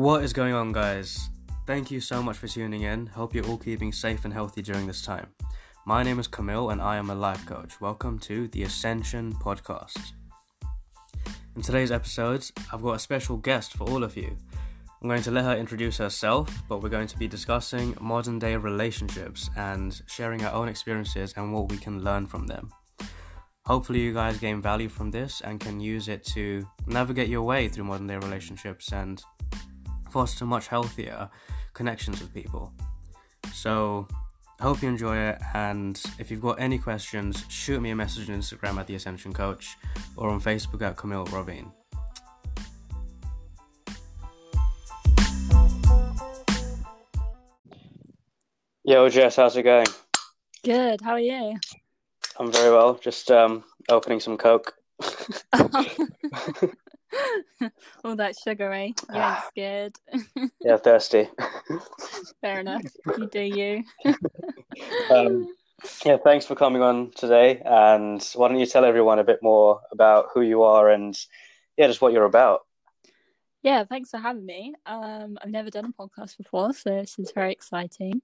What is going on, guys? Thank you so much for tuning in. Hope you're all keeping safe and healthy during this time. My name is Camille and I am a life coach. Welcome to the Ascension Podcast. In today's episodes, I've got a special guest for all of you. I'm going to let her introduce herself, but we're going to be discussing modern day relationships and sharing our own experiences and what we can learn from them. Hopefully, you guys gain value from this and can use it to navigate your way through modern day relationships and foster much healthier connections with people. So, I hope you enjoy it. And if you've got any questions, shoot me a message on Instagram at The Ascension Coach or on Facebook at Camille Rovine. Yo, Jess, how's it going? Good. How are you? I'm very well. Just um, opening some Coke. All that sugar, eh? You ain't scared. yeah, thirsty. Fair enough. You do you. um, yeah, thanks for coming on today. And why don't you tell everyone a bit more about who you are and yeah, just what you're about. Yeah, thanks for having me. Um, I've never done a podcast before, so this is very exciting.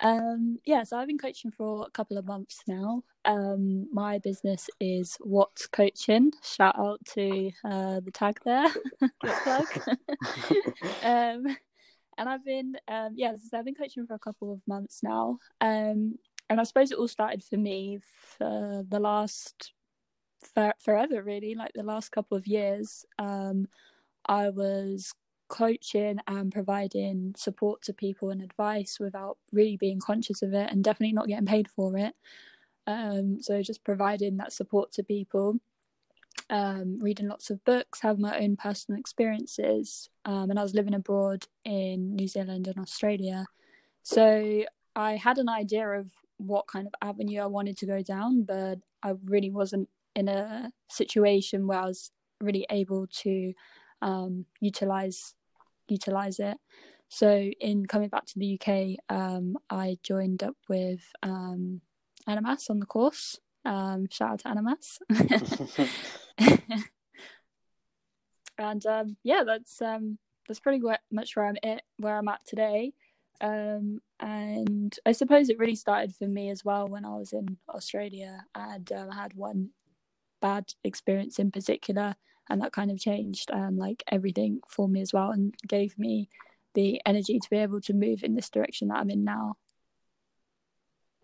Um, yeah, so I've been coaching for a couple of months now. Um, my business is What's Coaching. Shout out to uh, the tag there, plug. um, and I've been, um, yeah, so I've been coaching for a couple of months now. Um, and I suppose it all started for me for the last for, forever, really, like the last couple of years. Um, I was coaching and providing support to people and advice without really being conscious of it and definitely not getting paid for it. Um, so just providing that support to people, um, reading lots of books, having my own personal experiences, um, and I was living abroad in New Zealand and Australia. So I had an idea of what kind of avenue I wanted to go down, but I really wasn't in a situation where I was really able to um, utilize utilize it. So in coming back to the UK, um, I joined up with um, Animas on the course. Um, shout out to Animas. and um, yeah, that's um, that's pretty much where I'm at where I'm at today. Um, and I suppose it really started for me as well when I was in Australia, and um, I had one bad experience in particular and that kind of changed um, like everything for me as well and gave me the energy to be able to move in this direction that I'm in now.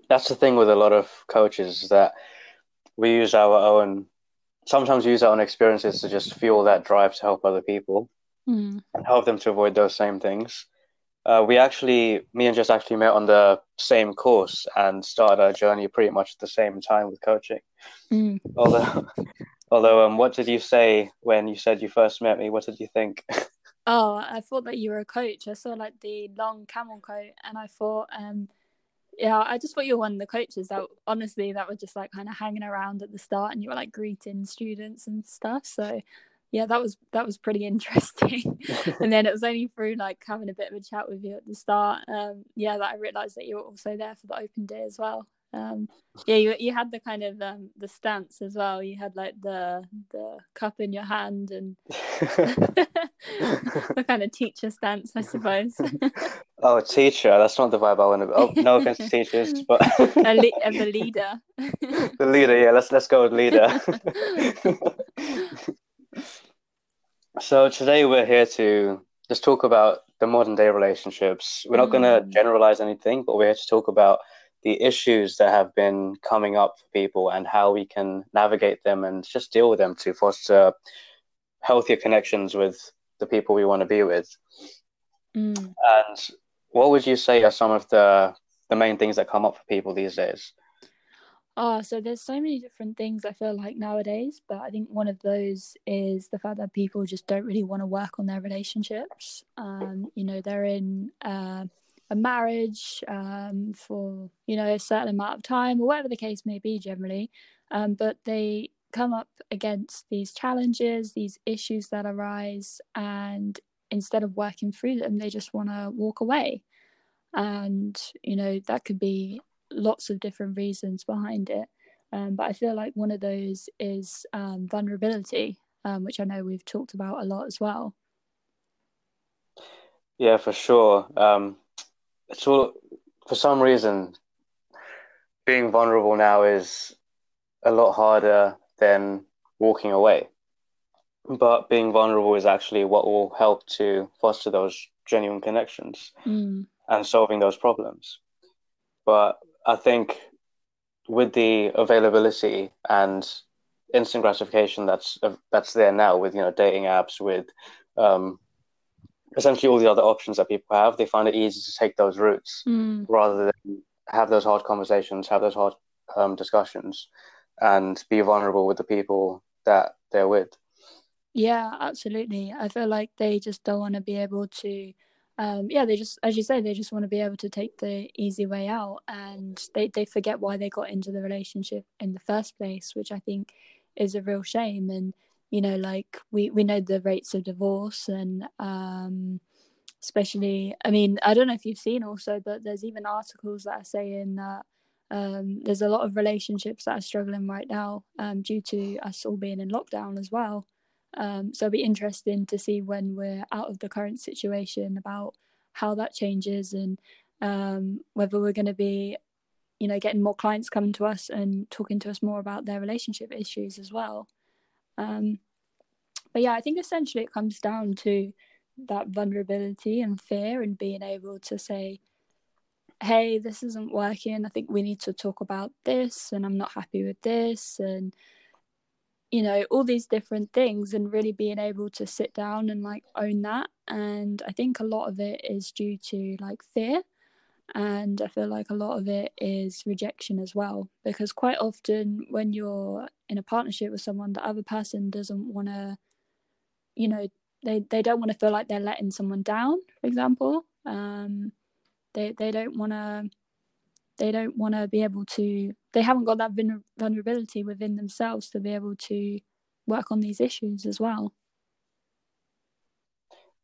That's the thing with a lot of coaches is that we use our own sometimes use our own experiences to just fuel that drive to help other people mm. and help them to avoid those same things. Uh, we actually, me and Jess actually met on the same course and started our journey pretty much at the same time with coaching. Mm. Although Although, um, what did you say when you said you first met me? What did you think? Oh, I thought that you were a coach. I saw like the long camel coat, and I thought, um, yeah, I just thought you were one of the coaches that honestly that were just like kind of hanging around at the start, and you were like greeting students and stuff. So, yeah, that was that was pretty interesting. and then it was only through like having a bit of a chat with you at the start, um, yeah, that I realised that you were also there for the open day as well um yeah you you had the kind of um the stance as well. You had like the the cup in your hand and the kind of teacher stance i suppose. Oh teacher. That's not the vibe i want to oh no offense to teachers but a, le- a the leader. The leader yeah. Let's let's go with leader. So today we're here to just talk about the modern day relationships. We're not going to mm. generalize anything but we're here to talk about the issues that have been coming up for people and how we can navigate them and just deal with them to foster healthier connections with the people we want to be with. Mm. And what would you say are some of the the main things that come up for people these days? Oh, so there's so many different things I feel like nowadays, but I think one of those is the fact that people just don't really want to work on their relationships. Um, you know, they're in uh, a marriage um, for you know a certain amount of time or whatever the case may be generally um, but they come up against these challenges these issues that arise and instead of working through them they just want to walk away and you know that could be lots of different reasons behind it um, but i feel like one of those is um, vulnerability um, which i know we've talked about a lot as well Yeah, for sure. Um, it's all for some reason being vulnerable now is a lot harder than walking away. But being vulnerable is actually what will help to foster those genuine connections Mm. and solving those problems. But I think with the availability and instant gratification that's that's there now with you know dating apps with um, essentially all the other options that people have, they find it easy to take those routes Mm. rather than have those hard conversations, have those hard um, discussions, and be vulnerable with the people that they're with. Yeah, absolutely. I feel like they just don't want to be able to, um, yeah, they just, as you say, they just want to be able to take the easy way out and they, they forget why they got into the relationship in the first place, which I think is a real shame. And, you know, like we, we know the rates of divorce and, um, especially, I mean, I don't know if you've seen also, but there's even articles that are saying that um, there's a lot of relationships that are struggling right now um, due to us all being in lockdown as well. Um, so it'll be interesting to see when we're out of the current situation about how that changes and um, whether we're going to be, you know, getting more clients coming to us and talking to us more about their relationship issues as well. Um, but yeah, I think essentially it comes down to that vulnerability and fear and being able to say, hey, this isn't working. I think we need to talk about this, and I'm not happy with this, and you know all these different things and really being able to sit down and like own that and i think a lot of it is due to like fear and i feel like a lot of it is rejection as well because quite often when you're in a partnership with someone the other person doesn't want to you know they they don't want to feel like they're letting someone down for example. Um they they don't want to they don't want to be able to they haven't got that vulnerability within themselves to be able to work on these issues as well.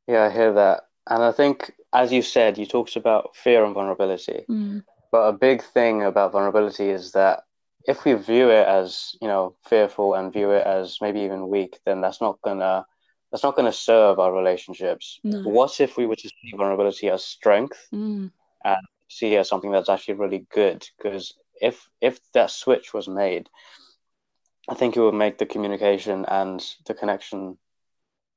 Yeah i hear that. And i think as you said you talked about fear and vulnerability mm. but a big thing about vulnerability is that if we view it as you know fearful and view it as maybe even weak then that's not gonna that's not gonna serve our relationships no. what if we were to see vulnerability as strength mm. and see it as something that's actually really good because if if that switch was made i think it would make the communication and the connection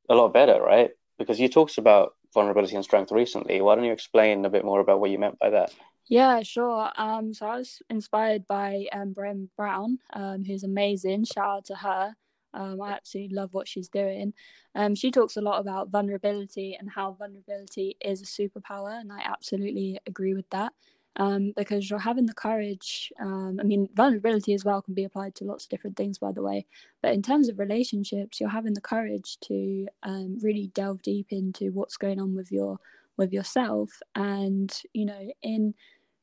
a lot better right because you talked about vulnerability and strength recently. Why don't you explain a bit more about what you meant by that? Yeah sure. Um so i was inspired by um Brené Brown um who's amazing. Shout out to her. Um, I absolutely love what she's doing. Um, she talks a lot about vulnerability and how vulnerability is a superpower, and I absolutely agree with that. Um, because you're having the courage. Um, I mean, vulnerability as well can be applied to lots of different things, by the way. But in terms of relationships, you're having the courage to um, really delve deep into what's going on with your with yourself, and you know, in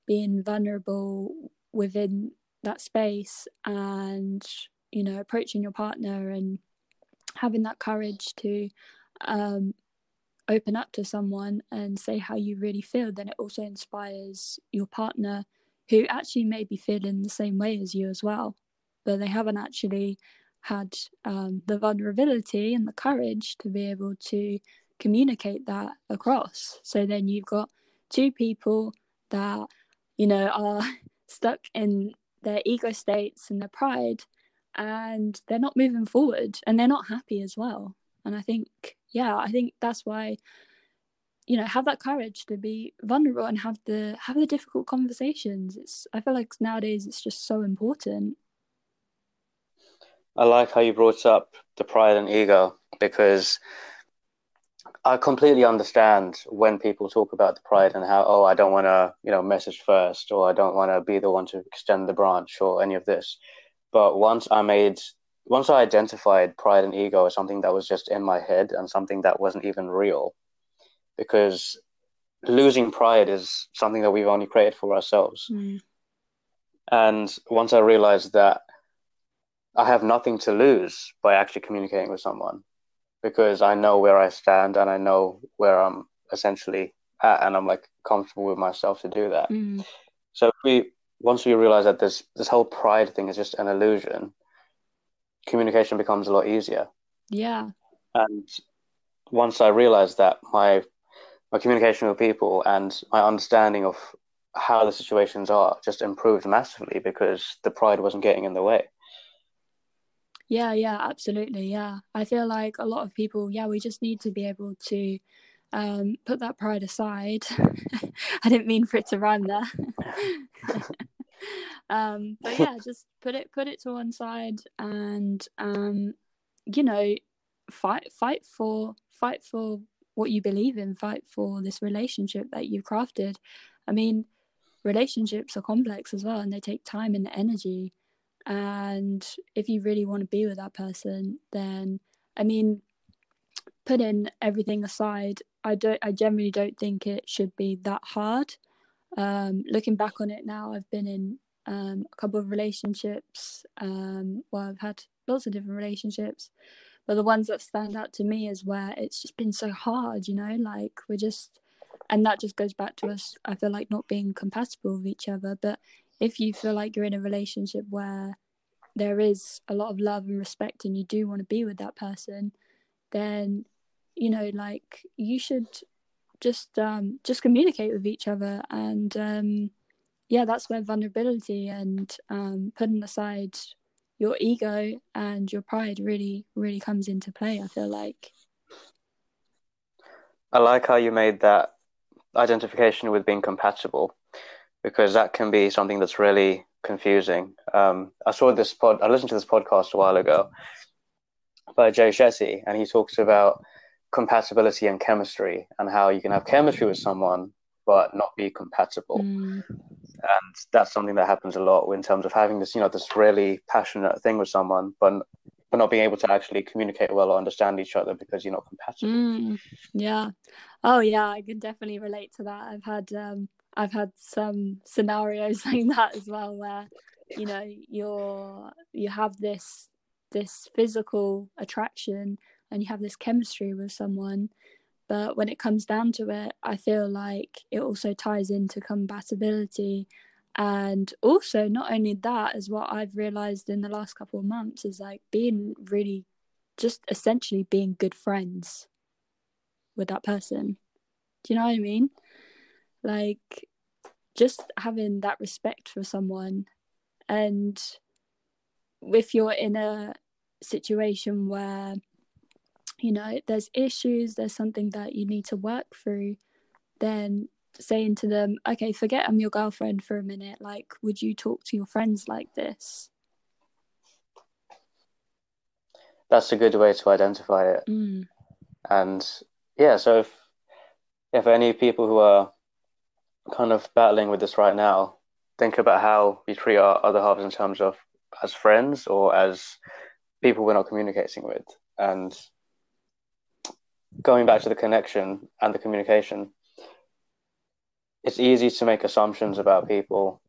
being vulnerable within that space and you know approaching your partner and having that courage to um, open up to someone and say how you really feel then it also inspires your partner who actually may be feeling the same way as you as well. But they haven't actually had um, the vulnerability and the courage to be able to communicate that across. So then you've got two people that you know are stuck in their ego states and their pride and they're not moving forward and they're not happy as well. And i think yeah i think that's why you know have that courage to be vulnerable and have the have the difficult conversations. It's i feel like nowadays it's just so important. I like how you brought up the pride and ego because i completely understand when people talk about the pride and how oh i don't want to you know message first or i don't want to be the one to extend the branch or any of this. But once I made, once I identified pride and ego as something that was just in my head and something that wasn't even real, because losing pride is something that we've only created for ourselves. Mm. And once I realized that I have nothing to lose by actually communicating with someone, because I know where I stand and I know where I'm essentially at, and I'm like comfortable with myself to do that. Mm. So we once we realize that this this whole pride thing is just an illusion, communication becomes a lot easier. Yeah. And once I realized that, my my communication with people and my understanding of how the situations are just improved massively because the pride wasn't getting in the way. Yeah, yeah, absolutely. Yeah. I feel like a lot of people, yeah, we just need to be able to um, put that pride aside. I didn't mean for it to rhyme there. um, but yeah, just put it put it to one side and um, you know, fight fight for fight for what you believe in, fight for this relationship that you've crafted. I mean, relationships are complex as well and they take time and energy. And if you really want to be with that person, then I mean, putting everything aside, I don't I generally don't think it should be that hard. Um, looking back on it now, I've been in um, a couple of relationships. Um, well, I've had lots of different relationships, but the ones that stand out to me is where it's just been so hard, you know, like we're just, and that just goes back to us, I feel like not being compatible with each other. But if you feel like you're in a relationship where there is a lot of love and respect and you do want to be with that person, then, you know, like you should just um just communicate with each other and um yeah that's where vulnerability and um putting aside your ego and your pride really really comes into play i feel like. I like how you made that identification with being compatible because that can be something that's really confusing. Um, i saw this pod i listened to this podcast a while ago by jay shetty and he talks about compatibility and chemistry and how you can have chemistry with someone but not be compatible. Mm and that's something that happens a lot in terms of having this you know this really passionate thing with someone but but not being able to actually communicate well or understand each other because you're not compatible. Mm, yeah. Oh yeah i can definitely relate to that. I've had um i've had some scenarios like that as well where you know you're you have this this physical attraction and you have this chemistry with someone but when it comes down to it, I feel like it also ties into compatibility. And also, not only that, is what I've realized in the last couple of months is like being really just essentially being good friends with that person. Do you know what I mean? Like, just having that respect for someone. And if you're in a situation where you know there's issues there's something that you need to work through then saying to them okay forget i'm your girlfriend for a minute. Like would you talk to your friends like this? That's a good way to identify it. Mm. and yeah so if if any people who are kind of battling with this right now think about how we treat our other halves in terms of as friends or as people we're not communicating with and going back to the connection and the communication, it's easy to make assumptions about people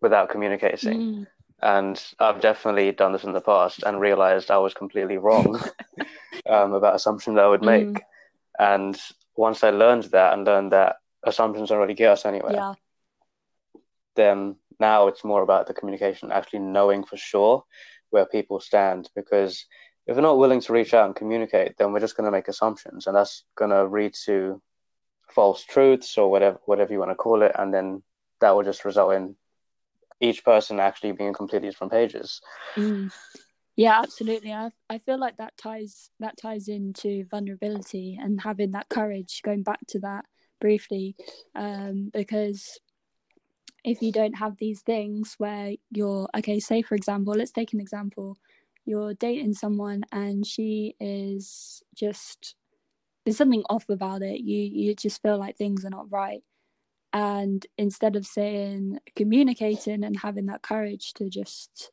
without communicating. Mm. And I've definitely done this in the past and realized I was completely wrong um, about assumptions I would make. Mm. And once I learned that and learned that assumptions don't really get us anywhere, yeah. then now it's more about the communication, actually knowing for sure where people stand. Because if we're not willing to reach out and communicate, then we're just going to make assumptions, and that's going to lead to false truths or whatever whatever you want to call it, and then that will just result in each person actually being completely different pages. Mm. Yeah, absolutely. I I feel like that ties that ties into vulnerability and having that courage. Going back to that briefly, um, because if you don't have these things where you're okay, say for example, let's take an example you're dating someone and she is just there's something off about it. You you just feel like things are not right. And instead of saying communicating and having that courage to just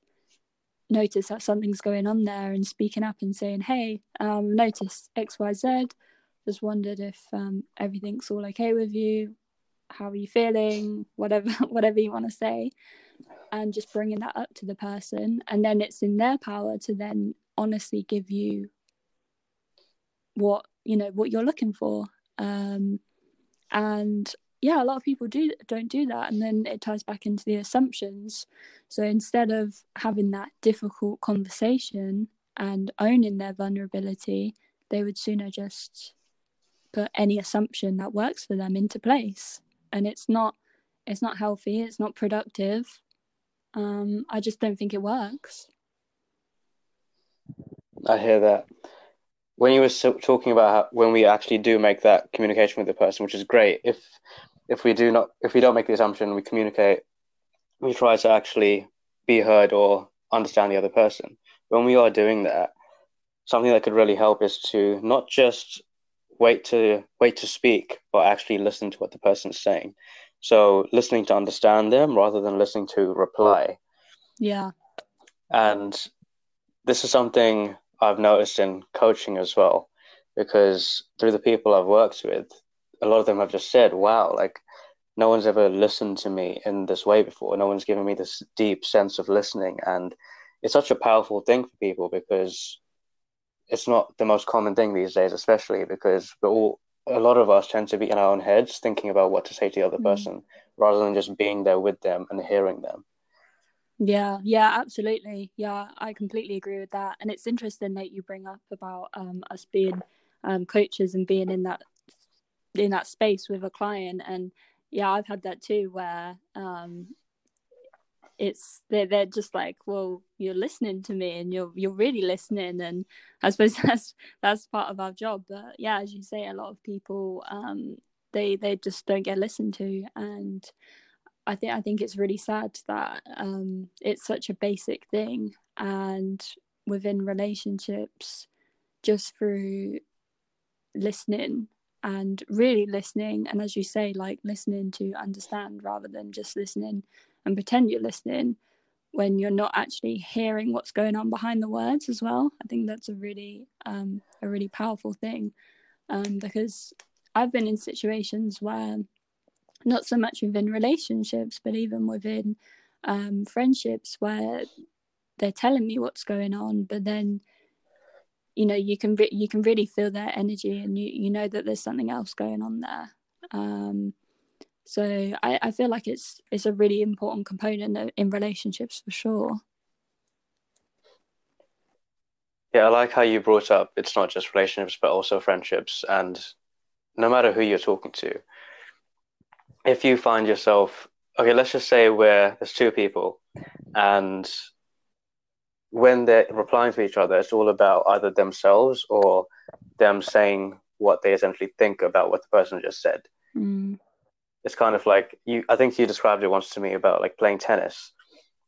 notice that something's going on there and speaking up and saying hey um notice xyz just wondered if um, everything's all okay with you. How are you feeling? Whatever whatever you want to say and just bringing that up to the person. And then it's in their power to then honestly give you what you know what you're looking for. Um and yeah a lot of people do don't do that. And then it ties back into the assumptions. So instead of having that difficult conversation and owning their vulnerability they would sooner just put any assumption that works for them into place. And it's not it's not healthy it's not productive um, i just don't think it works. I hear that. When you were talking about how, when we actually do make that communication with the person which is great if if we do not if we don't make the assumption we communicate we try to actually be heard or understand the other person. When we are doing that something that could really help is to not just wait to wait to speak, but actually listen to what the person's saying. So listening to understand them rather than listening to reply. Yeah. And this is something I've noticed in coaching as well, because through the people I've worked with, a lot of them have just said, wow, like no one's ever listened to me in this way before. No one's given me this deep sense of listening. And it's such a powerful thing for people because it's not the most common thing these days, especially because we're all a lot of us tend to be in our own heads thinking about what to say to the other mm. person rather than just being there with them and hearing them. Yeah, yeah, absolutely. Yeah, I completely agree with that. And it's interesting that you bring up about um, us being um, coaches and being in that in that space with a client. And yeah, I've had that too, where um, it's they're they're just like, well, you're listening to me and you're you're really listening, and I suppose that's that's part of our job. But yeah, as you say, a lot of people um, they they just don't get listened to, and I think I think it's really sad that um, it's such a basic thing, and within relationships, just through listening and really listening. And as you say like listening to understand rather than just listening and pretend you're listening when you're not actually hearing what's going on behind the words as well. I think that's a really um, a really powerful thing um, because I've been in situations where not so much within relationships, but even within um, friendships where they're telling me what's going on, but then you know you can re- you can really feel their energy and you you know that there's something else going on there. Um, so I, I feel like it's it's a really important component in relationships for sure. Yeah, I like how you brought up it's not just relationships but also friendships and no matter who you're talking to, if you find yourself okay, let's just say where there's two people and when they're replying to each other, it's all about either themselves or them saying what they essentially think about what the person just said. Mm it's kind of like you i think you described it once to me about like playing tennis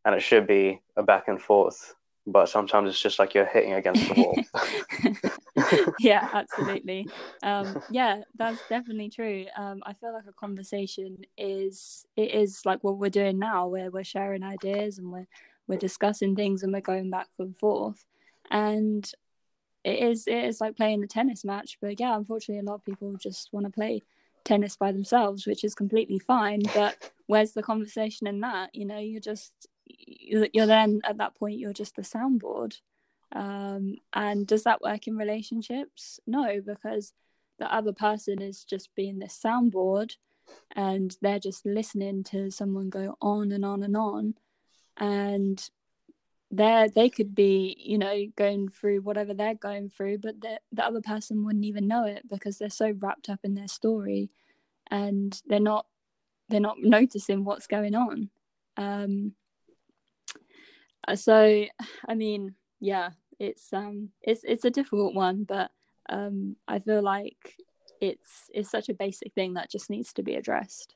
and it should be a back and forth but sometimes it's just like you're hitting against the wall. Yeah absolutely. Um, yeah that's definitely true. Um, i feel like a conversation is it is like what we're doing now where we're sharing ideas and we're we're discussing things and we're going back and forth. And it is it is like playing a tennis match but yeah unfortunately a lot of people just want to play tennis by themselves, which is completely fine. But where's the conversation in that? You know, you're just you're then at that point you're just the soundboard. Um, and does that work in relationships? No, because the other person is just being this soundboard, and they're just listening to someone go on and on and on, and they they could be you know going through whatever they're going through but the, the other person wouldn't even know it because they're so wrapped up in their story and they're not they're not noticing what's going on. Um uh, so i mean yeah it's um it's it's a difficult one but um i feel like it's it's such a basic thing that just needs to be addressed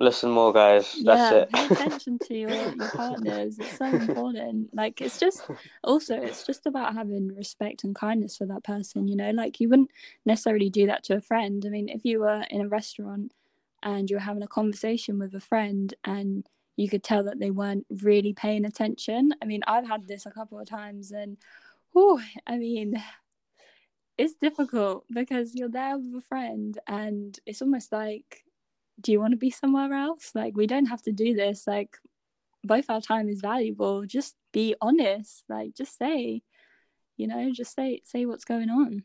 listen more guys. That's yeah, it. pay attention to your, your partners. It's so important. Like it's just also it's just about having respect and kindness for that person you know? Like you wouldn't necessarily do that to a friend. I mean if you were in a restaurant and you were having a conversation with a friend and you could tell that they weren't really paying attention. I mean i've had this a couple of times and oh i mean it's difficult because you're there with a friend and it's almost like do you want to be somewhere else? Like, we don't have to do this. Like, both our time is valuable. Just be honest. Like, just say, you know, just say say what's going on.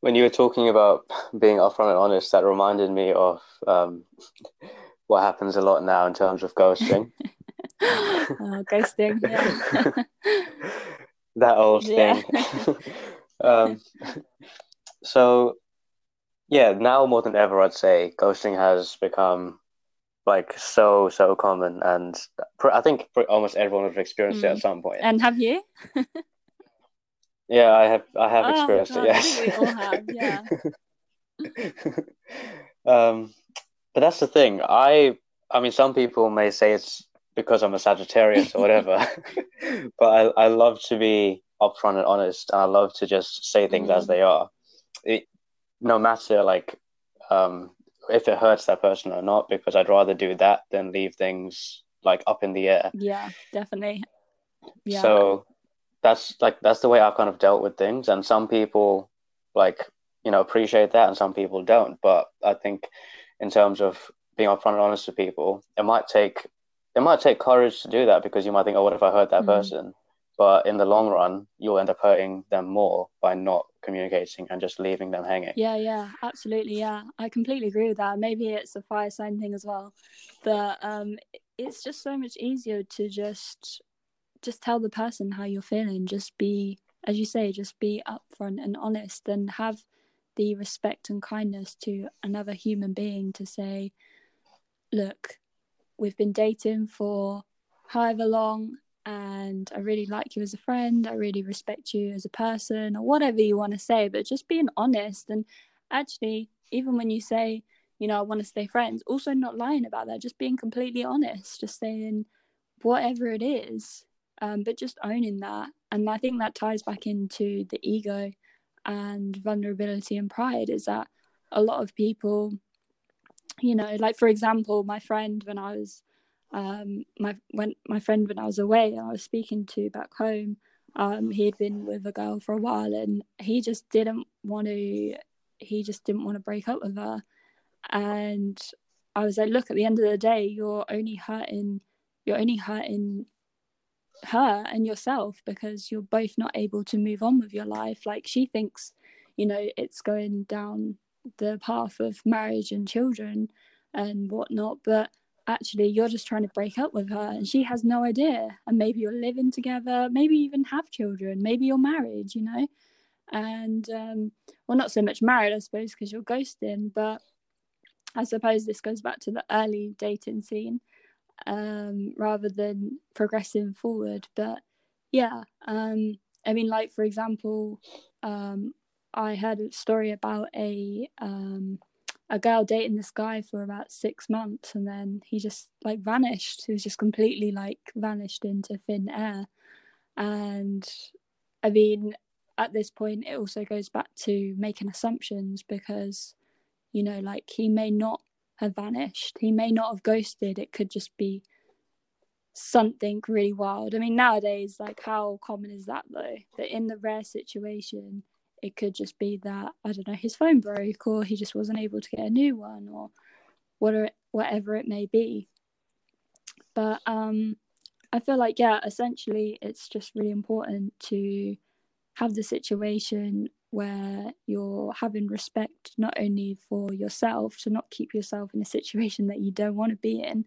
When you were talking about being upfront and honest, that reminded me of um, what happens a lot now in terms of ghosting. oh, ghosting, yeah. that old Yeah. thing. um, so yeah, now more than ever, I'd say ghosting has become like so so common, and pr- I think pr- almost everyone has have experienced it Mm. at some point. And have you? Yeah, I have I have Oh, experienced God, it. Yes. we all have, yeah. um, but that's the thing. I I mean, some people may say it's because I'm a Sagittarius or whatever, but I I love to be upfront and honest, and I love to just say things as Mm. they are. It, no matter like um if it hurts that person or not, because I'd rather do that than leave things like up in the air. Yeah, definitely. Yeah. So that's like that's the way I've kind of dealt with things, and some people like you know appreciate that, and some people don't. But I think in terms of being upfront and honest with people, it might take it might take courage to do that because you might think, oh, what if I hurt that Mm. person? But in the long run, you'll end up hurting them more by not communicating and just leaving them hanging. Yeah, yeah, absolutely. Yeah, I completely agree with that. Maybe it's a fire sign thing as well, but um, it's just so much easier to just just tell the person how you're feeling. Just be, as you say, just be upfront and honest, and have the respect and kindness to another human being to say, look, we've been dating for however long and I really like you as a friend. I really respect you as a person, or whatever you want to say, but just being honest. And actually, even when you say, you know, I want to stay friends, also not lying about that, just being completely honest, just saying whatever it is, um, but just owning that. And I think that ties back into the ego and vulnerability and pride is that a lot of people, you know, like for example, my friend when I was um my when my friend when I was away and I was speaking to back home um he'd been with a girl for a while and he just didn't want to he just didn't want to break up with her. And I was like look at the end of the day you're only hurting you're only hurting her and yourself because you're both not able to move on with your life. Like she thinks you know it's going down the path of marriage and children and whatnot but actually you're just trying to break up with her and she has no idea. And maybe you're living together maybe even have children maybe you're married you know? And um well not so much married i suppose because you're ghosting but i suppose this goes back to the early dating scene um rather than progressing forward. But yeah um i mean like for example um i heard a story about a um a girl dating this guy for about six months and then he just like vanished. He was just completely like vanished into thin air. And i mean at this point it also goes back to making assumptions because you know like he may not have vanished. He may not have ghosted. It could just be something really wild. I mean nowadays like how common is that though? That in the rare situation it could just be that I don't know his phone broke or he just wasn't able to get a new one or whatever whatever it may be. But um, I feel like yeah, essentially it's just really important to have the situation where you're having respect not only for yourself to not keep yourself in a situation that you don't want to be in,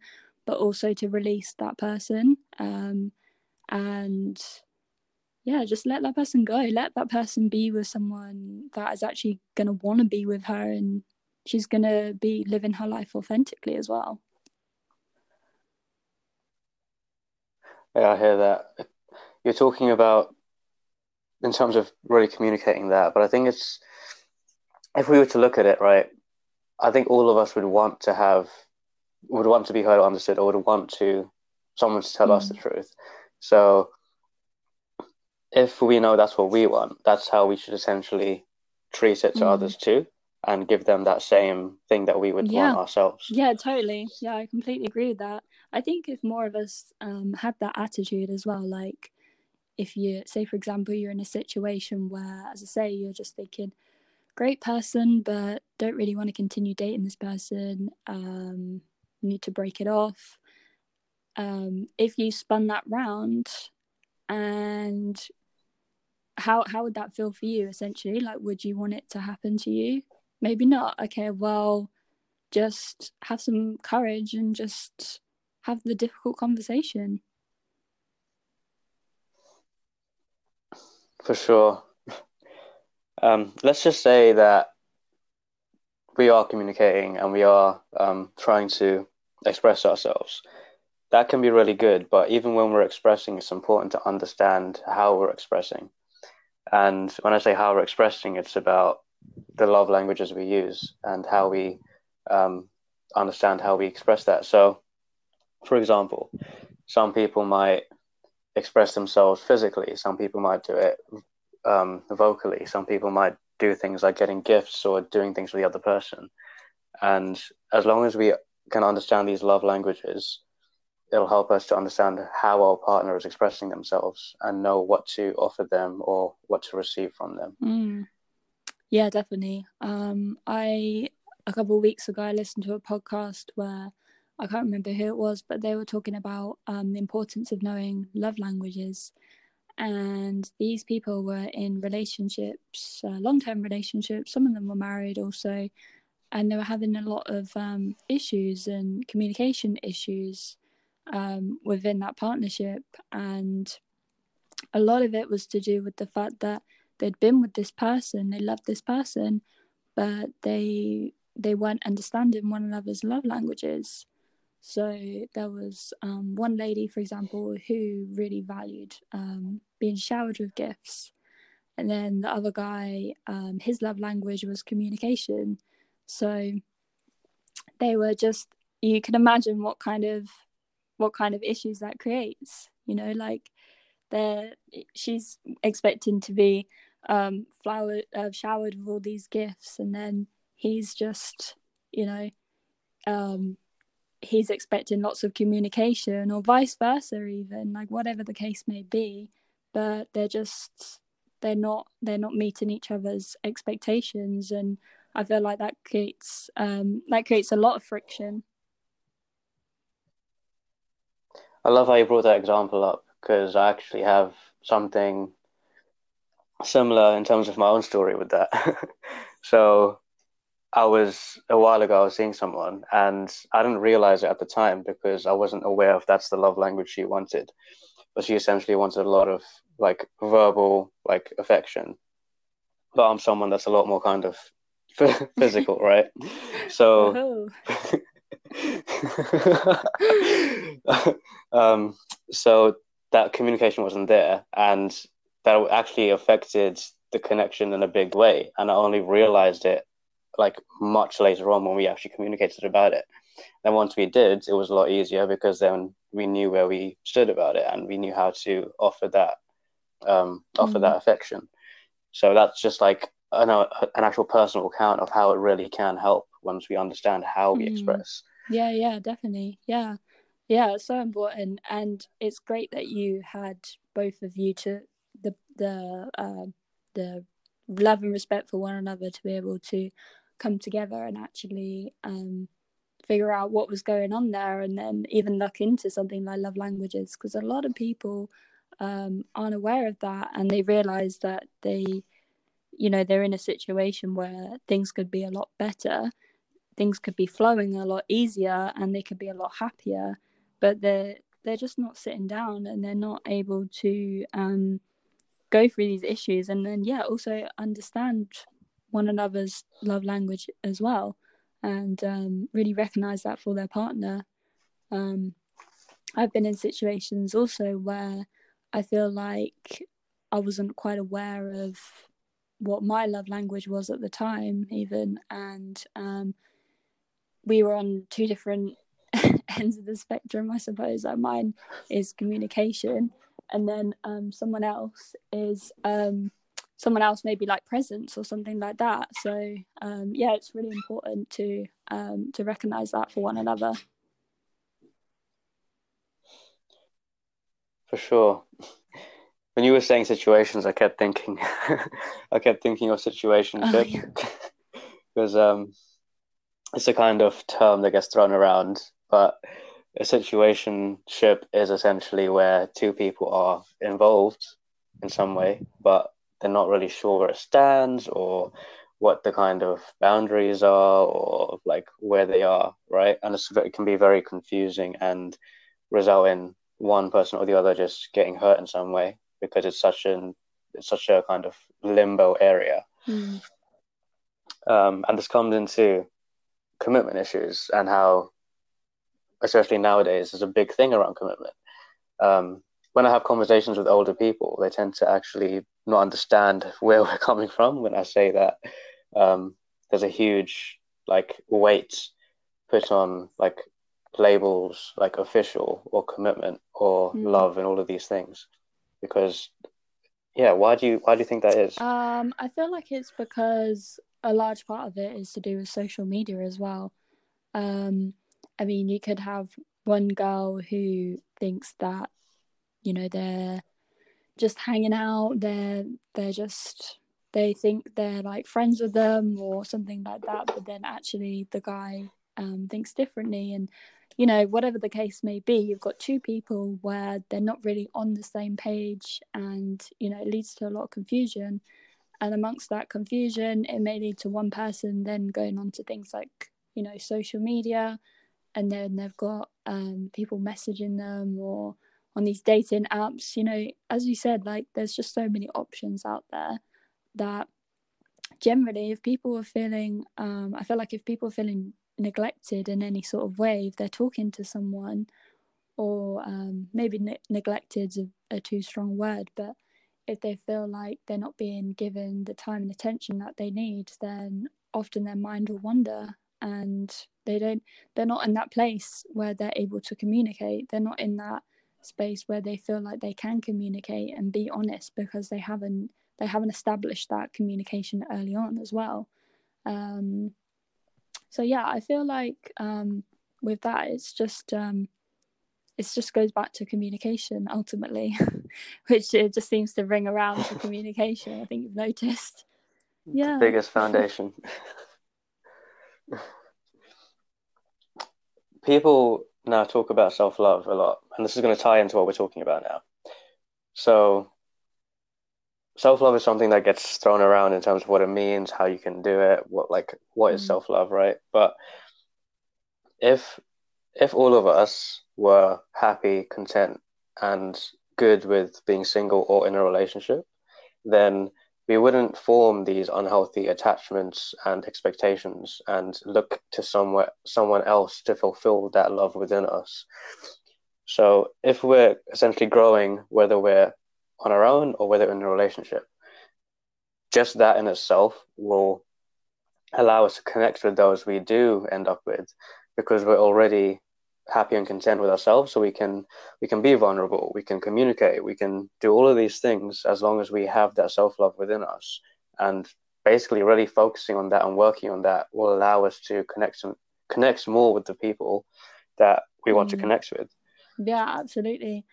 but also to release that person um, and yeah, just let that person go. Let that person be with someone that is actually going to want to be with her and she's going to be living her life authentically as well. Yeah, I hear that. You're talking about in terms of really communicating that, but I think it's if we were to look at it, right, I think all of us would want to have would want to be heard or understood or would want to someone to tell us mm. the truth. So if we know that's what we want, that's how we should essentially treat it to Mm. others too and give them that same thing that we would Yeah. want ourselves. Yeah, totally. Yeah, I completely agree with that. I think if more of us um, had that attitude as well, like if you say, for example, you're in a situation where, as I say, you're just thinking, great person, but don't really want to continue dating this person, um, need to break it off. Um, if you spun that round and how how would that feel for you essentially like would you want it to happen to you maybe not okay well just have some courage and just have the difficult conversation For sure. Um, let's just say that we are communicating and we are um, trying to express ourselves. That can be really good, but even when we're expressing, it's important to understand how we're expressing. And when I say how we're expressing, it's about the love languages we use and how we um, understand how we express that. So, for example, some people might express themselves physically, some people might do it um, vocally, some people might do things like getting gifts or doing things for the other person. And as long as we can understand these love languages, it'll help us to understand how our partner is expressing themselves and know what to offer them or what to receive from them. Mm. Yeah, definitely. Um, I a couple of weeks ago I listened to a podcast where I can't remember who it was, but they were talking about um, the importance of knowing love languages. And these people were in relationships, uh, long term relationships. Some of them were married also. And they were having a lot of um, issues and communication issues um, within that partnership. And a lot of it was to do with the fact that they'd been with this person, they loved this person, but they they weren't understanding one another's love languages. So there was um, one lady, for example, who really valued um, being showered with gifts, and then the other guy, um, his love language was communication. So they were just you can imagine what kind of what kind of issues that creates. You know, like they she's expecting to be um, flowered, uh, showered with all these gifts, and then he's just, you know, um, he's expecting lots of communication, or vice versa, even like whatever the case may be. But they're just they're not they're not meeting each other's expectations, and I feel like that creates um, that creates a lot of friction. I love how you brought that example up because I actually have something similar in terms of my own story with that. so I was a while ago, I was seeing someone and I didn't realize it at the time because I wasn't aware if that's the love language she wanted. But she essentially wanted a lot of like verbal like affection. But I'm someone that's a lot more kind of physical, right? So um so that communication wasn't there and that actually affected the connection in a big way. And I only realized it like much later on when we actually communicated about it. And once we did, it was a lot easier because then we knew where we stood about it and we knew how to offer that um, offer mm. that affection. So that's just like an, an actual personal account of how it really can help once we understand how we mm. express. Yeah, yeah, definitely. Yeah. Yeah, it's so important. And it's great that you had both of you to the the uh, the love and respect for one another to be able to come together and actually um, figure out what was going on there and then even look into something like love languages because a lot of people um, aren't aware of that and they realize that they you know they're in a situation where things could be a lot better things could be flowing a lot easier and they could be a lot happier but they're they're just not sitting down and they're not able to um, go through these issues. And then yeah also understand one another's love language as well and um, really recognize that for their partner. Um, i've been in situations also where i feel like i wasn't quite aware of what my love language was at the time even. And um, we were on two different ends of the spectrum i suppose. Like mine is communication and then um, someone else is um, someone else maybe like presence or something like that. So um, yeah it's really important to um, to recognize that for one another. For sure. When you were saying situations i kept thinking i kept thinking of situationship oh, yeah. because um it's a kind of term that gets thrown around but a situationship is essentially where two people are involved in some way, but they're not really sure where it stands or what the kind of boundaries are or like where they are, right? And it can be very confusing and result in one person or the other just getting hurt in some way because it's such an it's such a kind of limbo area. Mm. Um, and this comes into commitment issues and how, especially nowadays, there's a big thing around commitment. Um, when I have conversations with older people, they tend to actually not understand where we're coming from when I say that um, there's a huge like weight put on like labels like official or commitment or mm. love and all of these things because yeah why do you why do you think that is um i feel like it's because a large part of it is to do with social media as well. Um i mean you could have one girl who thinks that you know they're just hanging out they're they're just they think they're like friends with them or something like that but then actually the guy um, thinks differently and you know whatever the case may be you've got two people where they're not really on the same page and you know it leads to a lot of confusion and amongst that confusion it may lead to one person then going on to things like you know social media and then they've got um, people messaging them or on these dating apps. You know as you said like there's just so many options out there that generally if people are feeling um, i feel like if people are feeling neglected in any sort of way if they're talking to someone or um, maybe ne- neglected is a, a too strong word but if they feel like they're not being given the time and attention that they need then often their mind will wander and they don't they're not in that place where they're able to communicate. They're not in that space where they feel like they can communicate and be honest because they haven't they haven't established that communication early on as well. Um, so yeah i feel like um, with that it's just um, it just goes back to communication ultimately which it just seems to ring around to communication i think you've noticed. Yeah. the biggest foundation. People now talk about self-love a lot and this is going to tie into what we're talking about now. So self-love is something that gets thrown around in terms of what it means how you can do it what like what is mm. self-love right? But if if all of us were happy content and good with being single or in a relationship then we wouldn't form these unhealthy attachments and expectations and look to somewhere someone else to fulfill that love within us so if we're essentially growing whether we're on our own or whether in a relationship. Just that in itself will allow us to connect with those we do end up with because we're already happy and content with ourselves so we can we can be vulnerable we can communicate we can do all of these things as long as we have that self-love within us. And basically really focusing on that and working on that will allow us to connect some, connect more with the people that we want mm. to connect with. Yeah absolutely.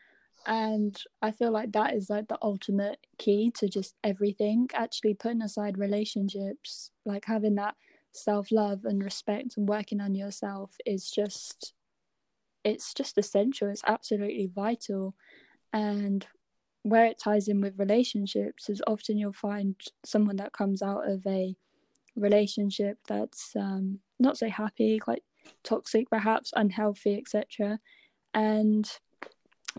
And i feel like that is like the ultimate key to just everything actually putting aside relationships like having that self-love and respect and working on yourself is just it's just essential. It's absolutely vital. And where it ties in with relationships is often you'll find someone that comes out of a relationship that's um, not so happy quite toxic perhaps unhealthy etc and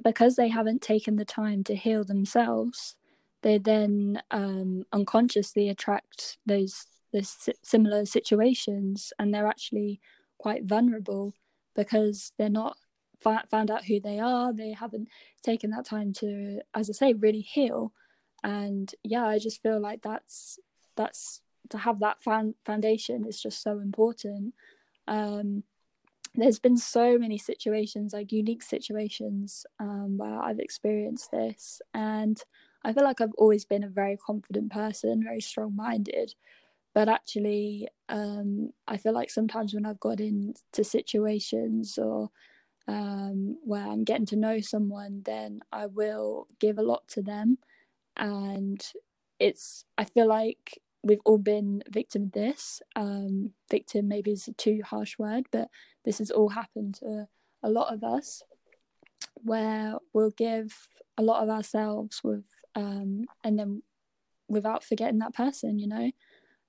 because they haven't taken the time to heal themselves, they then um, unconsciously attract those those similar situations, and they're actually quite vulnerable because they're not found out who they are. They haven't taken that time to, as I say, really heal. And yeah, I just feel like that's that's to have that foundation is just so important. Um, there's been so many situations like unique situations um, where i've experienced this and i feel like i've always been a very confident person very strong minded but actually um, i feel like sometimes when i've got into situations or um, where i'm getting to know someone then i will give a lot to them and it's i feel like we've all been victim of this. Um, victim maybe is a too harsh word, but this has all happened to a lot of us, where we'll give a lot of ourselves with, um, and then without forgetting that person. You know,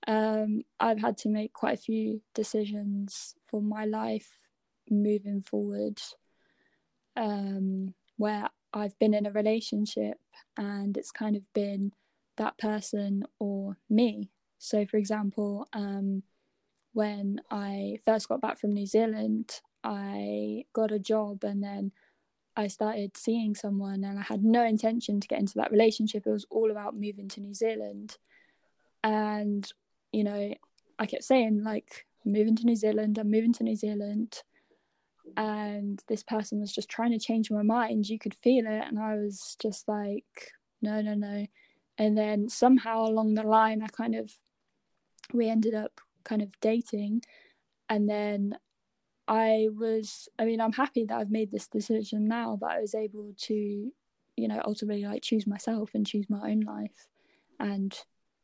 um, I've had to make quite a few decisions for my life moving forward, um, where I've been in a relationship and it's kind of been that person or me. So, for example, um, when I first got back from New Zealand, I got a job and then I started seeing someone and I had no intention to get into that relationship. It was all about moving to New Zealand. And, you know, I kept saying, like, moving to New Zealand, I'm moving to New Zealand. And this person was just trying to change my mind. You could feel it. And I was just like, no, no, no. And then somehow along the line, I kind of, we ended up kind of dating. And then I was, I mean, I'm happy that I've made this decision now, but I was able to, you know, ultimately like choose myself and choose my own life and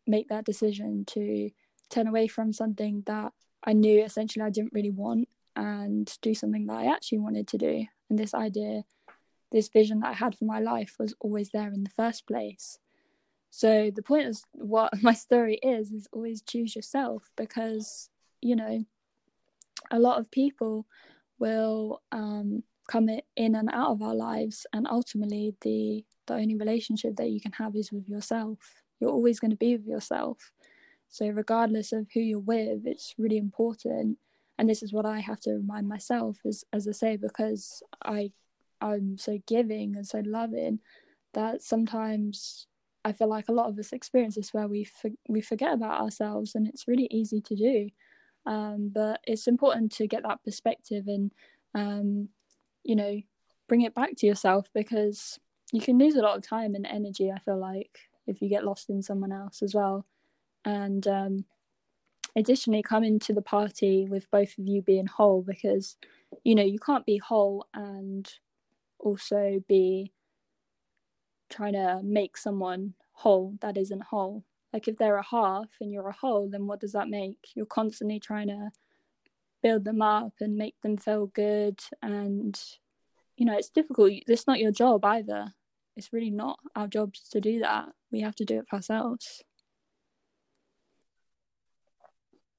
make that decision to turn away from something that I knew essentially I didn't really want and do something that I actually wanted to do. And this idea, this vision that I had for my life was always there in the first place. So the point is what my story is is always choose yourself because, you know, a lot of people will um, come in and out of our lives, and ultimately, the the only relationship that you can have is with yourself. You're always going to be with yourself. So, regardless of who you're with, it's really important. And this is what I have to remind myself, as as I say, because I I'm so giving and so loving that sometimes I feel like a lot of us experience this where we for, we forget about ourselves, and it's really easy to do. Um, but it's important to get that perspective and, um, you know, bring it back to yourself because you can lose a lot of time and energy, I feel like, if you get lost in someone else as well. And um, additionally, come into the party with both of you being whole because, you know, you can't be whole and also be trying to make someone whole that isn't whole. Like if they're a half and you're a whole then what does that make? You're constantly trying to build them up and make them feel good and you know it's difficult. It's not your job either it's really not our jobs to do that we have to do it for ourselves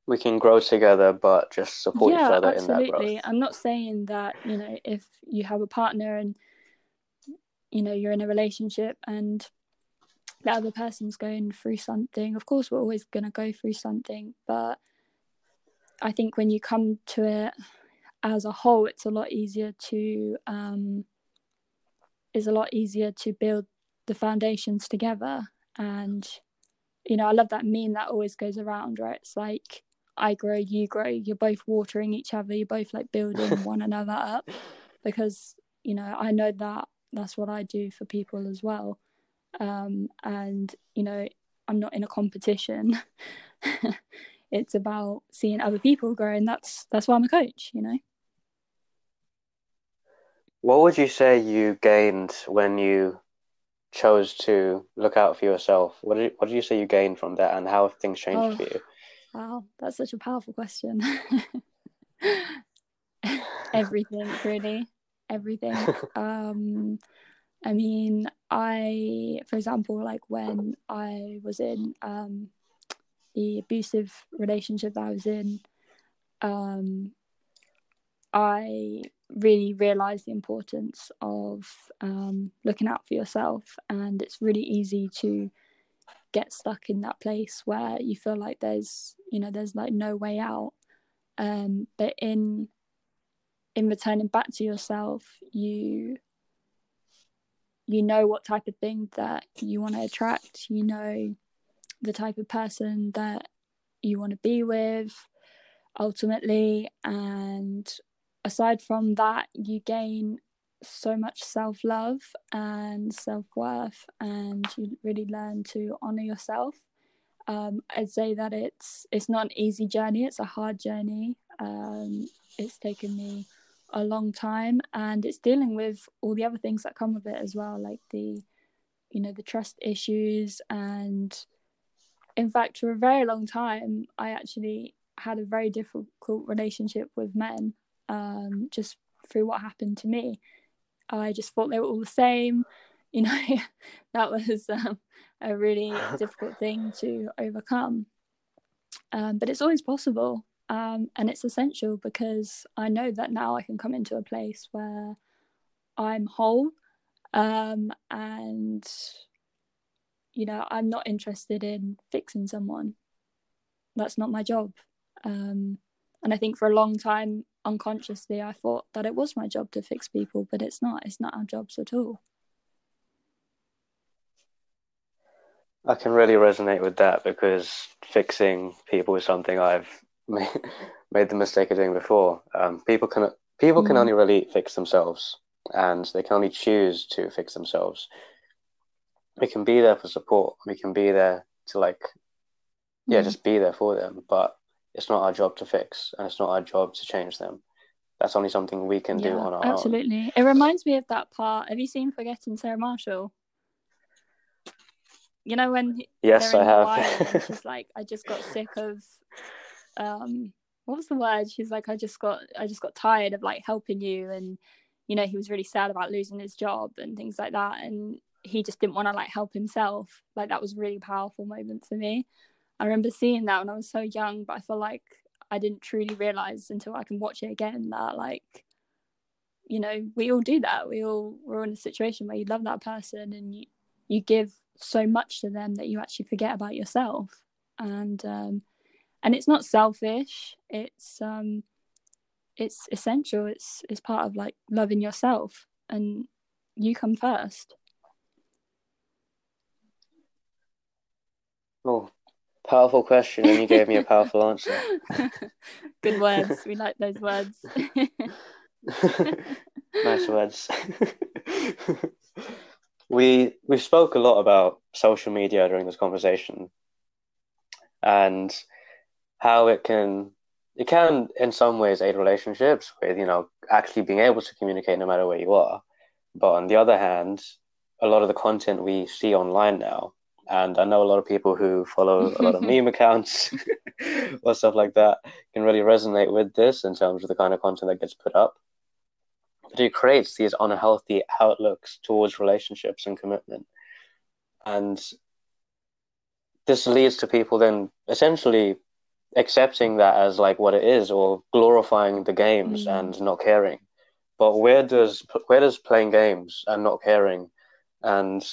we can grow together but just support yeah, each other absolutely. in that growth i'm not saying that you know if you have a partner and you know you're in a relationship and the other person's going through something. Of course, we're always going to go through something, but I think when you come to it as a whole, it's a lot easier to um, is a lot easier to build the foundations together. And you know, I love that meme that always goes around, right? It's like I grow, you grow. You're both watering each other. You're both like building one another up, because you know I know that that's what I do for people as well um, and you know i'm not in a competition it's about seeing other people grow and that's that's why i'm a coach you know what would you say you gained when you chose to look out for yourself? What did, what did you say you gained from that and how have things changed oh, for you? Wow that's such a powerful question. Everything really. Everything. Um I mean, I, for example, like when I was in um, the abusive relationship that I was in, um, I really realize the importance of um, looking out for yourself. And it's really easy to get stuck in that place where you feel like there's, you know, there's like no way out. Um, but in in returning back to yourself, you you know what type of thing that you want to attract you know the type of person that you want to be with ultimately and aside from that you gain so much self-love and self-worth and you really learn to honor yourself. Um, i'd say that it's it's not an easy journey it's a hard journey. Um, it's taken me a long time and it's dealing with all the other things that come with it as well like the you know the trust issues. And in fact for a very long time i actually had a very difficult relationship with men um, just through what happened to me i just thought they were all the same you know that was um, a really difficult thing to overcome um, but it's always possible um, and it's essential because I know that now I can come into a place where I'm whole um, and you know, I'm not interested in fixing someone. That's not my job. Um, and I think for a long time, unconsciously, I thought that it was my job to fix people, but it's not. It's not our jobs at all. I can really resonate with that because fixing people is something I've made, made the mistake of doing before. Um, people can people can mm. only really fix themselves, and they can only choose to fix themselves. We can be there for support. We can be there to like, yeah, mm. just be there for them. But it's not our job to fix, and it's not our job to change them. That's only something we can yeah, do on our absolutely. own. Absolutely, it reminds me of that part. Have you seen Forgetting Sarah Marshall? You know when yes, I have. she's like, I just got sick of, um, what was the word? She's like, I just got, I just got tired of like helping you, and you know, he was really sad about losing his job and things like that, and he just didn't want to like help himself. Like that was a really powerful moment for me. I remember seeing that when I was so young, but I feel like I didn't truly realize until I can watch it again that like you know we all do that. We all we're in a situation where you love that person and you you give so much to them that you actually forget about yourself. And um and it's not selfish. It's um it's essential. It's it's part of like loving yourself. And you come first. Oh powerful question and you gave me a powerful answer. Good words. We like those words. Nice words. We we spoke a lot about social media during this conversation and how it can it can in some ways aid relationships with you know actually being able to communicate no matter where you are. But on the other hand a lot of the content we see online now and i know a lot of people who follow a lot of meme accounts or stuff like that can really resonate with this in terms of the kind of content that gets put up but it creates these unhealthy outlooks towards relationships and commitment. And this leads to people then essentially accepting that as like what it is or glorifying the games mm. and not caring. But where does where does playing games and not caring and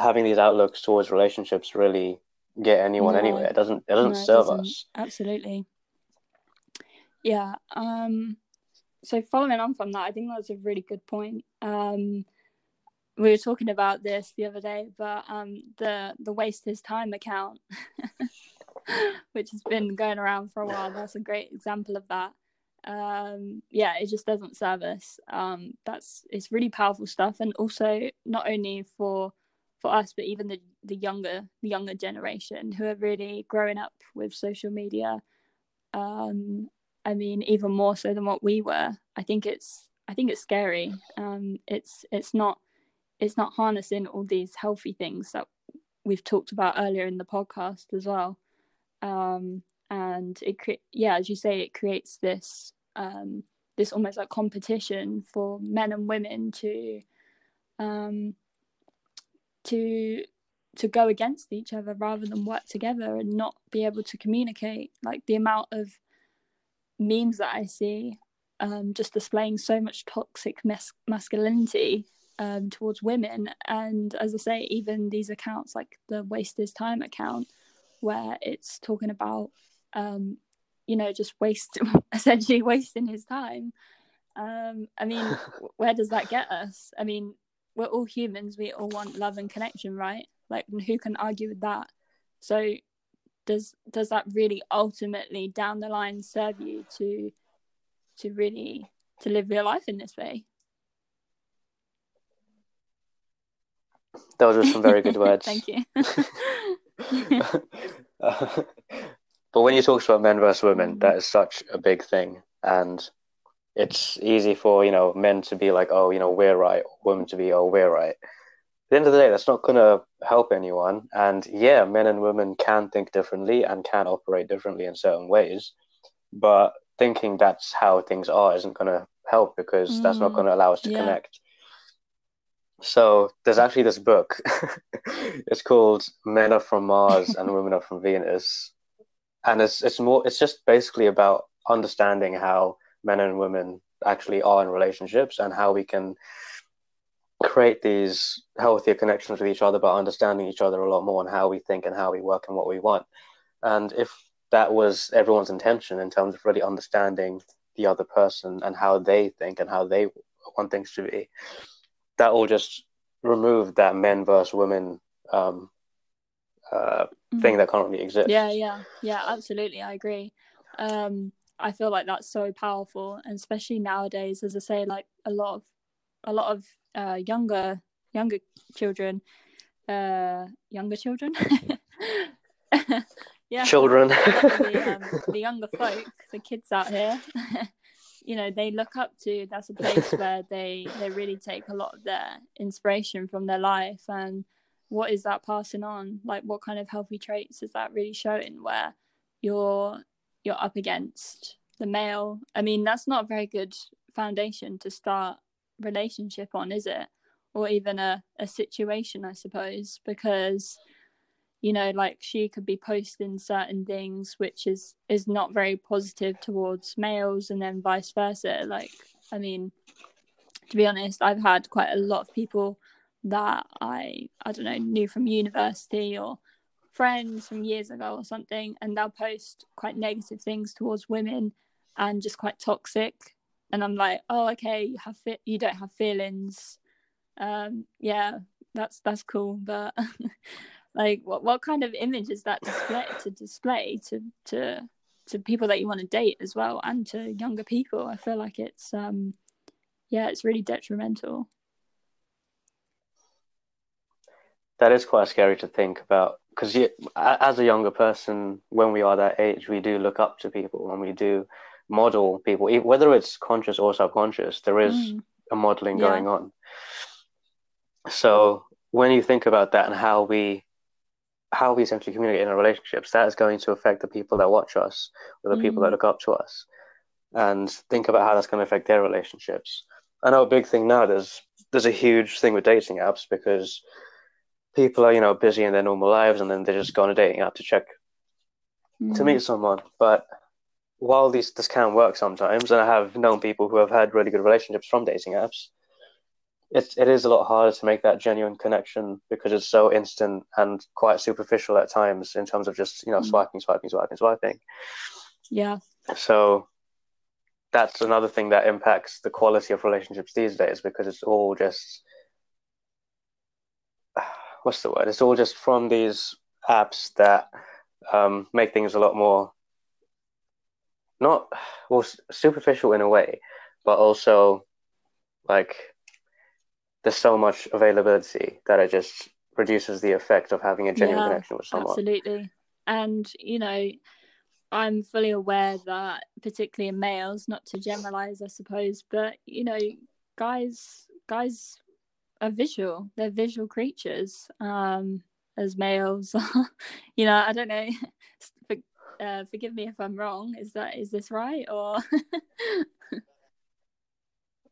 having these outlooks towards relationships really get anyone no. anywhere? It doesn't it doesn't no, serve it doesn't. us. Absolutely. Yeah. Um so following on from that, I think that's a really good point. Um, we were talking about this the other day, but um, the the waste his time account, which has been going around for a while, that's a great example of that. Um, yeah, it just doesn't serve us. Um, that's it's really powerful stuff, and also not only for for us, but even the the younger the younger generation who are really growing up with social media um, I mean, even more so than what we were. I think it's I think it's scary. Um, it's it's not it's not harnessing all these healthy things that we've talked about earlier in the podcast as well. Um, and it cre- yeah, as you say, it creates this um, this almost like competition for men and women to um, to to go against each other rather than work together and not be able to communicate. Like the amount of memes that I see um, just displaying so much toxic mas- masculinity um, towards women. And as I say, even these accounts like the Waste His Time account, where it's talking about, um, you know, just waste, essentially wasting his time. Um, I mean, where does that get us? I mean, we're all humans. We all want love and connection, right? Like, who can argue with that? So does does that really ultimately down the line serve you to to really to live your life in this way those are some very good words thank you uh, but when you talk about men versus women mm. that is such a big thing and it's easy for you know men to be like oh you know we're right women to be oh we're right At the end of the day, that's not going to help anyone. And yeah, men and women can think differently and can operate differently in certain ways. But thinking that's how things are isn't going to help because mm, that's not going to allow us to yeah. connect. So there's actually this book. it's called Men Are From Mars and Women Are From Venus. And it's it's more it's just basically about understanding how men and women actually are in relationships and how we can create these healthier connections with each other by understanding each other a lot more and how we think and how we work and what we want. And if that was everyone's intention in terms of really understanding the other person and how they think and how they want things to be, that will just remove that men versus women um, uh, mm-hmm. thing that currently exists. Yeah, yeah, yeah, absolutely. I agree. Um, I feel like that's so powerful, and especially nowadays, as I say, like a lot of a lot of uh, younger younger children, uh, younger children. yeah, children. the, um, the younger folk, the kids out here. you know they look up to that's a place where they they really take a lot of their inspiration from their life and what is that passing on like what kind of healthy traits is that really showing where you're you're up against the male. I mean that's not a very good foundation to start relationship on is it? Or even a, a situation i suppose because you know like she could be posting certain things which is is not very positive towards males and then vice versa. Like i mean to be honest i've had quite a lot of people that i i don't know knew from university or friends from years ago or something and they'll post quite negative things towards women and just quite toxic. And i'm like oh okay you have fi- you don't have feelings. Um yeah that's that's cool but like what what kind of image is that display to display to to to people that you want to date as well and to younger people? I feel like it's um yeah it's really detrimental. That is quite scary to think about because as a younger person when we are that age we do look up to people and we do model people whether it's conscious or subconscious there is mm. a modeling yeah. going on so when you think about that and how we how we essentially communicate in our relationships, that is going to affect the people that watch us or the mm. people that mm. look up to us. And think about how that's going to affect their relationships. I know a big thing now. There's there's a huge thing with dating apps because people are you know busy in their normal lives and then they just go on a dating app to check mm. to meet someone. But while these this can work sometimes, and I have known people who have had really good relationships from dating apps, it, it is a lot harder to make that genuine connection because it's so instant and quite superficial at times in terms of just you know mm. swiping swiping swiping swiping yeah so that's another thing that impacts the quality of relationships these days because it's all just what's the word it's all just from these apps that um, make things a lot more not well superficial in a way but also like there's so much availability that it just reduces the effect of having a genuine yeah, connection with someone. Absolutely. And, you know, I'm fully aware that, particularly in males, not to generalize, I suppose, but, you know, guys, guys are visual. They're visual creatures um, as males. you know, I don't know. For, uh, forgive me if I'm wrong. Is that is this right or?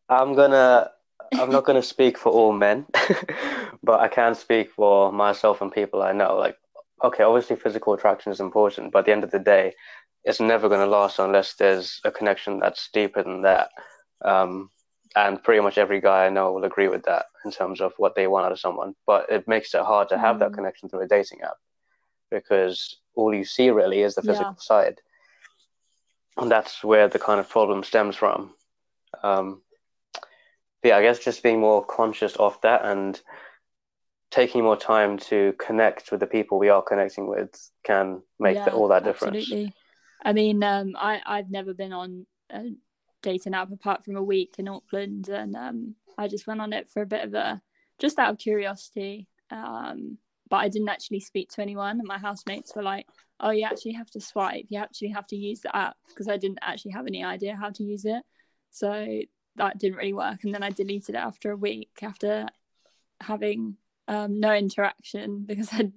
I'm gonna I'm not to speak for all men, but I can speak for myself and people I know. Like, okay, obviously physical attraction is important, but at the end of the day, it's never to last unless there's a connection that's deeper than that. Um, and pretty much every guy I know will agree with that in terms of what they want out of someone. But it makes it hard to have mm. that connection through a dating app because all you see really is the physical yeah. side. And that's where the kind of problem stems from. Um, yeah, I guess just being more conscious of that and taking more time to connect with the people we are connecting with can make yeah, the, all that difference. Absolutely. I mean, um, I I've never been on a dating app apart from a week in Auckland, and um, I just went on it for a bit of a just out of curiosity. Um, but I didn't actually speak to anyone, and my housemates were like, "Oh, you actually have to swipe. You actually have to use the app," because I didn't actually have any idea how to use it. So that didn't really work and then i deleted it after a week after having um, no interaction because i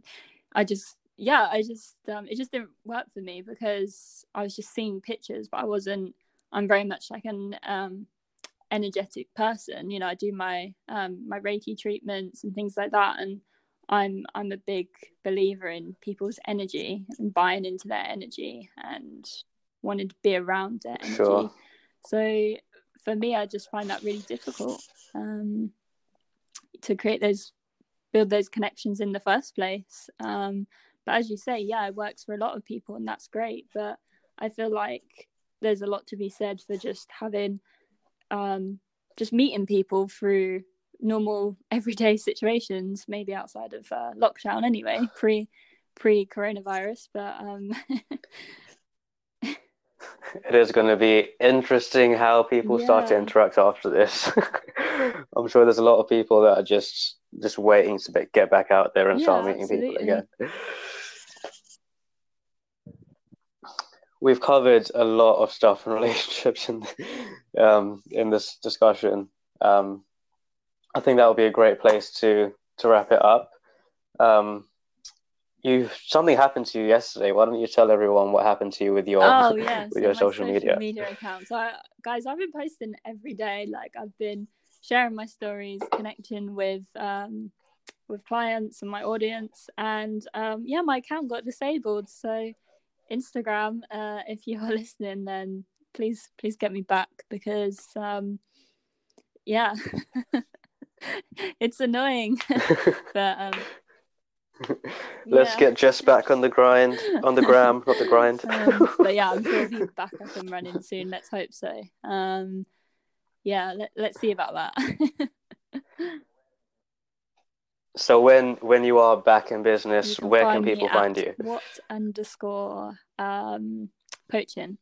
i just yeah i just um, it just didn't work for me because i was just seeing pictures but i wasn't i'm very much like an um, energetic person you know i do my um, my reiki treatments and things like that and i'm i'm a big believer in people's energy and buying into their energy and wanting to be around their energy sure. so for me, I just find that really difficult. Um, to create those build those connections in the first place. Um, but as you say, yeah, it works for a lot of people, and that's great. But I feel like there's a lot to be said for just having, um, just meeting people through normal everyday situations, maybe outside of uh, lockdown anyway, pre pre coronavirus. But um, it is going to be interesting how people yeah. start to interact after this. I'm sure there's a lot of people that are just just waiting to get back out there and yeah, start meeting absolutely. people again. We've covered a lot of stuff in relationships in um, in this discussion. Um, I think that would be a great place to to wrap it up. Um, you something happened to you yesterday. Why don't you tell everyone what happened to you with your oh yeah with so your social, social media media account? So I, guys, I've been posting every day. Like I've been sharing my stories, connecting with um, with clients and my audience, and um, yeah, my account got disabled. So Instagram, uh, if you are listening, then please please get me back because um, yeah, it's annoying, but um, Let's yeah. get Jess back on the grind, on the gram, not the grind. Um, but yeah, I'm sure he'll be back up and running soon. Let's hope so. Um, yeah, let, let's see about that. So when when you are back in business, can where can people find you? What underscore um, coaching.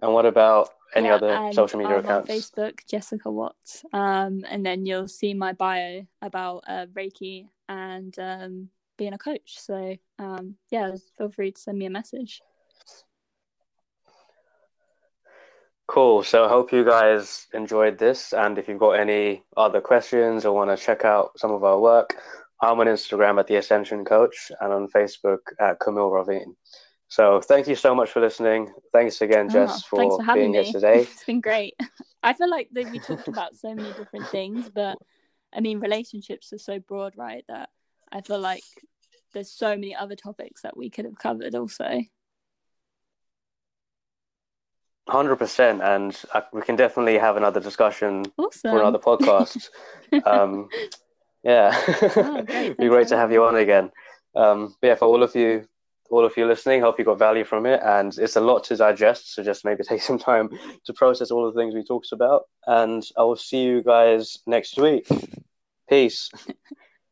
And what about any yeah, other social media accounts? Facebook, Jessica Watts, um, and then you'll see my bio about uh, Reiki and um, being a coach. So um, yeah, feel free to send me a message. Cool. So I hope you guys enjoyed this, and if you've got any other questions or want to check out some of our work, I'm on Instagram at the Ascension Coach and on Facebook at Camille Ravine. So thank you so much for listening. Thanks again, oh, Jess, oh, for, for being me. here today. it's been great. I feel like that we talked about so many different things, but I mean, relationships are so broad, right? That I feel like there's so many other topics that we could have covered also. Hundred percent, and uh, we can definitely have another discussion awesome. for another podcast. um, yeah, oh, great. It'd be great to have you on again. Um, but yeah, for all of you all of you listening. Hope you got value from it. And it's a lot to digest. So just maybe take some time to process all the things we talked about. And I will see you guys next week. Peace.